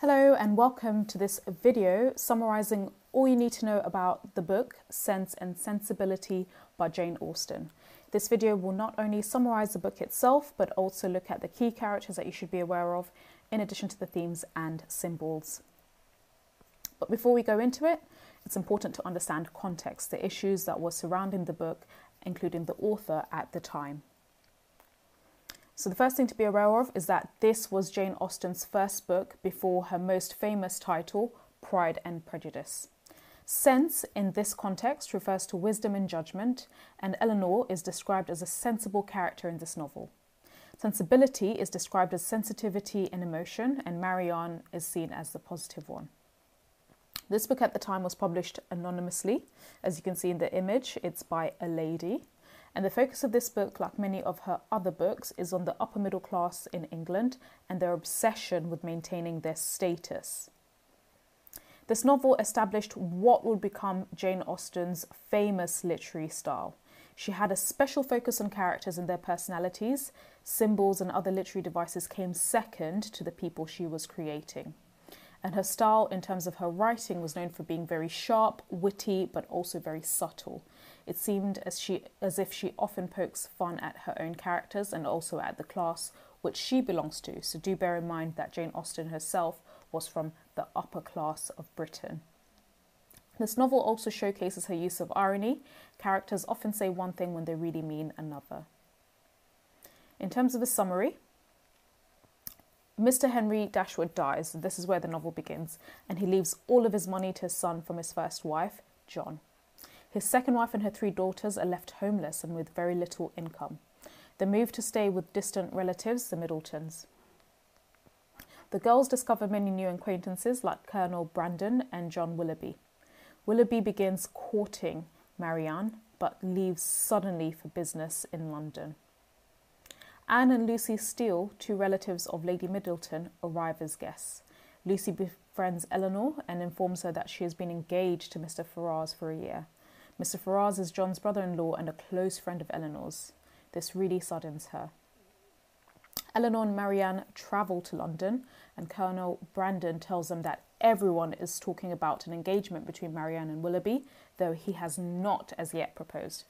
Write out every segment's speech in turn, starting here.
Hello and welcome to this video summarising all you need to know about the book Sense and Sensibility by Jane Austen. This video will not only summarise the book itself but also look at the key characters that you should be aware of in addition to the themes and symbols. But before we go into it, it's important to understand context, the issues that were surrounding the book, including the author at the time. So, the first thing to be aware of is that this was Jane Austen's first book before her most famous title, Pride and Prejudice. Sense, in this context, refers to wisdom and judgment, and Elinor is described as a sensible character in this novel. Sensibility is described as sensitivity and emotion, and Marianne is seen as the positive one. This book at the time was published anonymously. As you can see in the image, it's by a lady. And the focus of this book, like many of her other books, is on the upper middle class in England and their obsession with maintaining their status. This novel established what would become Jane Austen's famous literary style. She had a special focus on characters and their personalities. Symbols and other literary devices came second to the people she was creating. And her style, in terms of her writing, was known for being very sharp, witty, but also very subtle. It seemed as she as if she often pokes fun at her own characters and also at the class which she belongs to. So do bear in mind that Jane Austen herself was from the upper class of Britain. This novel also showcases her use of irony. Characters often say one thing when they really mean another. In terms of a summary, Mr. Henry Dashwood dies, this is where the novel begins, and he leaves all of his money to his son from his first wife, John. His second wife and her three daughters are left homeless and with very little income. They move to stay with distant relatives, the Middletons. The girls discover many new acquaintances like Colonel Brandon and John Willoughby. Willoughby begins courting Marianne but leaves suddenly for business in London. Anne and Lucy Steele, two relatives of Lady Middleton, arrive as guests. Lucy befriends Elinor and informs her that she has been engaged to Mr. Ferrars for a year. Mr. Ferrars is John's brother in law and a close friend of Elinor's. This really saddens her. Elinor and Marianne travel to London, and Colonel Brandon tells them that everyone is talking about an engagement between Marianne and Willoughby, though he has not as yet proposed.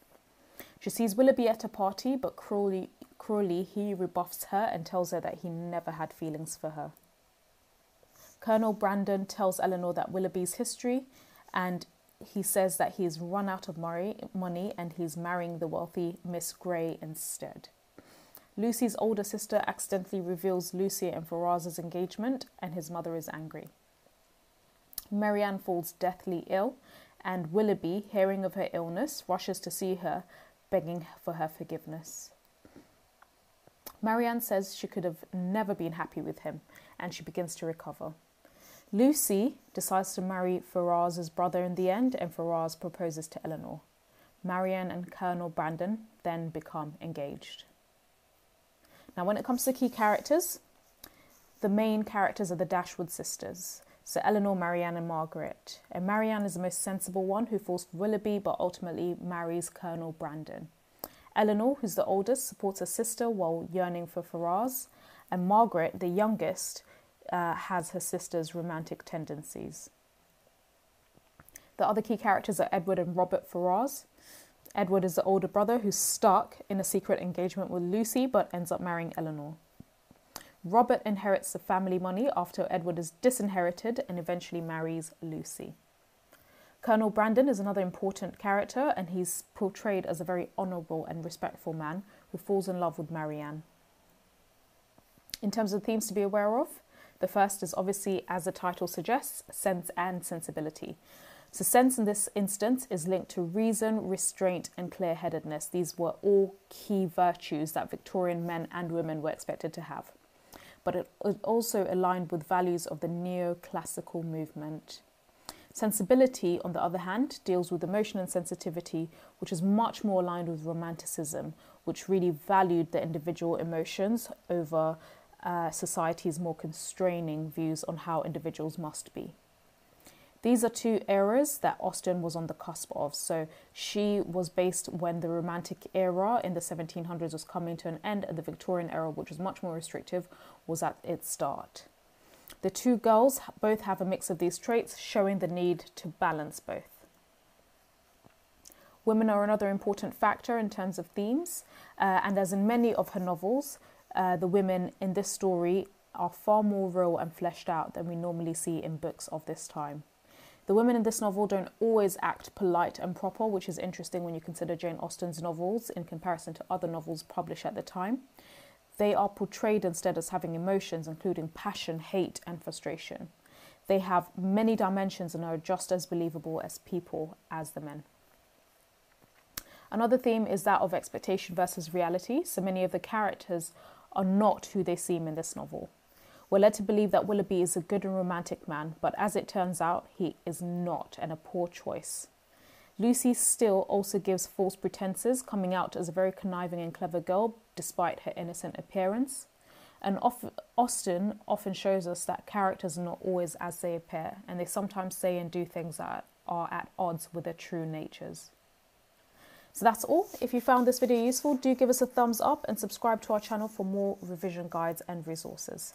She sees Willoughby at a party, but cruelly, cruelly he rebuffs her and tells her that he never had feelings for her. Colonel Brandon tells Elinor that Willoughby's history and he says that he's run out of money and he's marrying the wealthy Miss Grey instead. Lucy's older sister accidentally reveals Lucy and Ferrars's engagement, and his mother is angry. Marianne falls deathly ill, and Willoughby, hearing of her illness, rushes to see her, begging for her forgiveness. Marianne says she could have never been happy with him, and she begins to recover. Lucy decides to marry Ferrars's brother in the end, and Ferrars proposes to Elinor. Marianne and Colonel Brandon then become engaged. Now, when it comes to key characters, the main characters are the Dashwood sisters. So Elinor, Marianne, and Margaret. And Marianne is the most sensible one who falls for Willoughby but ultimately marries Colonel Brandon. Elinor, who's the oldest, supports her sister while yearning for Ferrars. And Margaret, the youngest, uh, has her sister's romantic tendencies. The other key characters are Edward and Robert Ferrars. Edward is the older brother who's stuck in a secret engagement with Lucy but ends up marrying Elinor. Robert inherits the family money after Edward is disinherited and eventually marries Lucy. Colonel Brandon is another important character and he's portrayed as a very honourable and respectful man who falls in love with Marianne. In terms of themes to be aware of, the first is obviously, as the title suggests, sense and sensibility. So, sense in this instance is linked to reason, restraint, and clear headedness. These were all key virtues that Victorian men and women were expected to have. But it also aligned with values of the neoclassical movement. Sensibility, on the other hand, deals with emotion and sensitivity, which is much more aligned with Romanticism, which really valued the individual emotions over uh, society's more constraining views on how individuals must be. These are two eras that Austen was on the cusp of. So she was based when the Romantic era in the 1700s was coming to an end, and the Victorian era, which was much more restrictive, was at its start. The two girls both have a mix of these traits, showing the need to balance both. Women are another important factor in terms of themes, uh, and as in many of her novels, uh, the women in this story are far more real and fleshed out than we normally see in books of this time. The women in this novel don't always act polite and proper, which is interesting when you consider Jane Austen's novels in comparison to other novels published at the time. They are portrayed instead as having emotions, including passion, hate, and frustration. They have many dimensions and are just as believable as people as the men. Another theme is that of expectation versus reality. So many of the characters are not who they seem in this novel. We're led to believe that Willoughby is a good and romantic man, but as it turns out, he is not, and a poor choice. Lucy Steele also gives false pretenses, coming out as a very conniving and clever girl despite her innocent appearance. And Austen often shows us that characters are not always as they appear, and they sometimes say and do things that are at odds with their true natures. So that's all. If you found this video useful, do give us a thumbs up and subscribe to our channel for more revision guides and resources.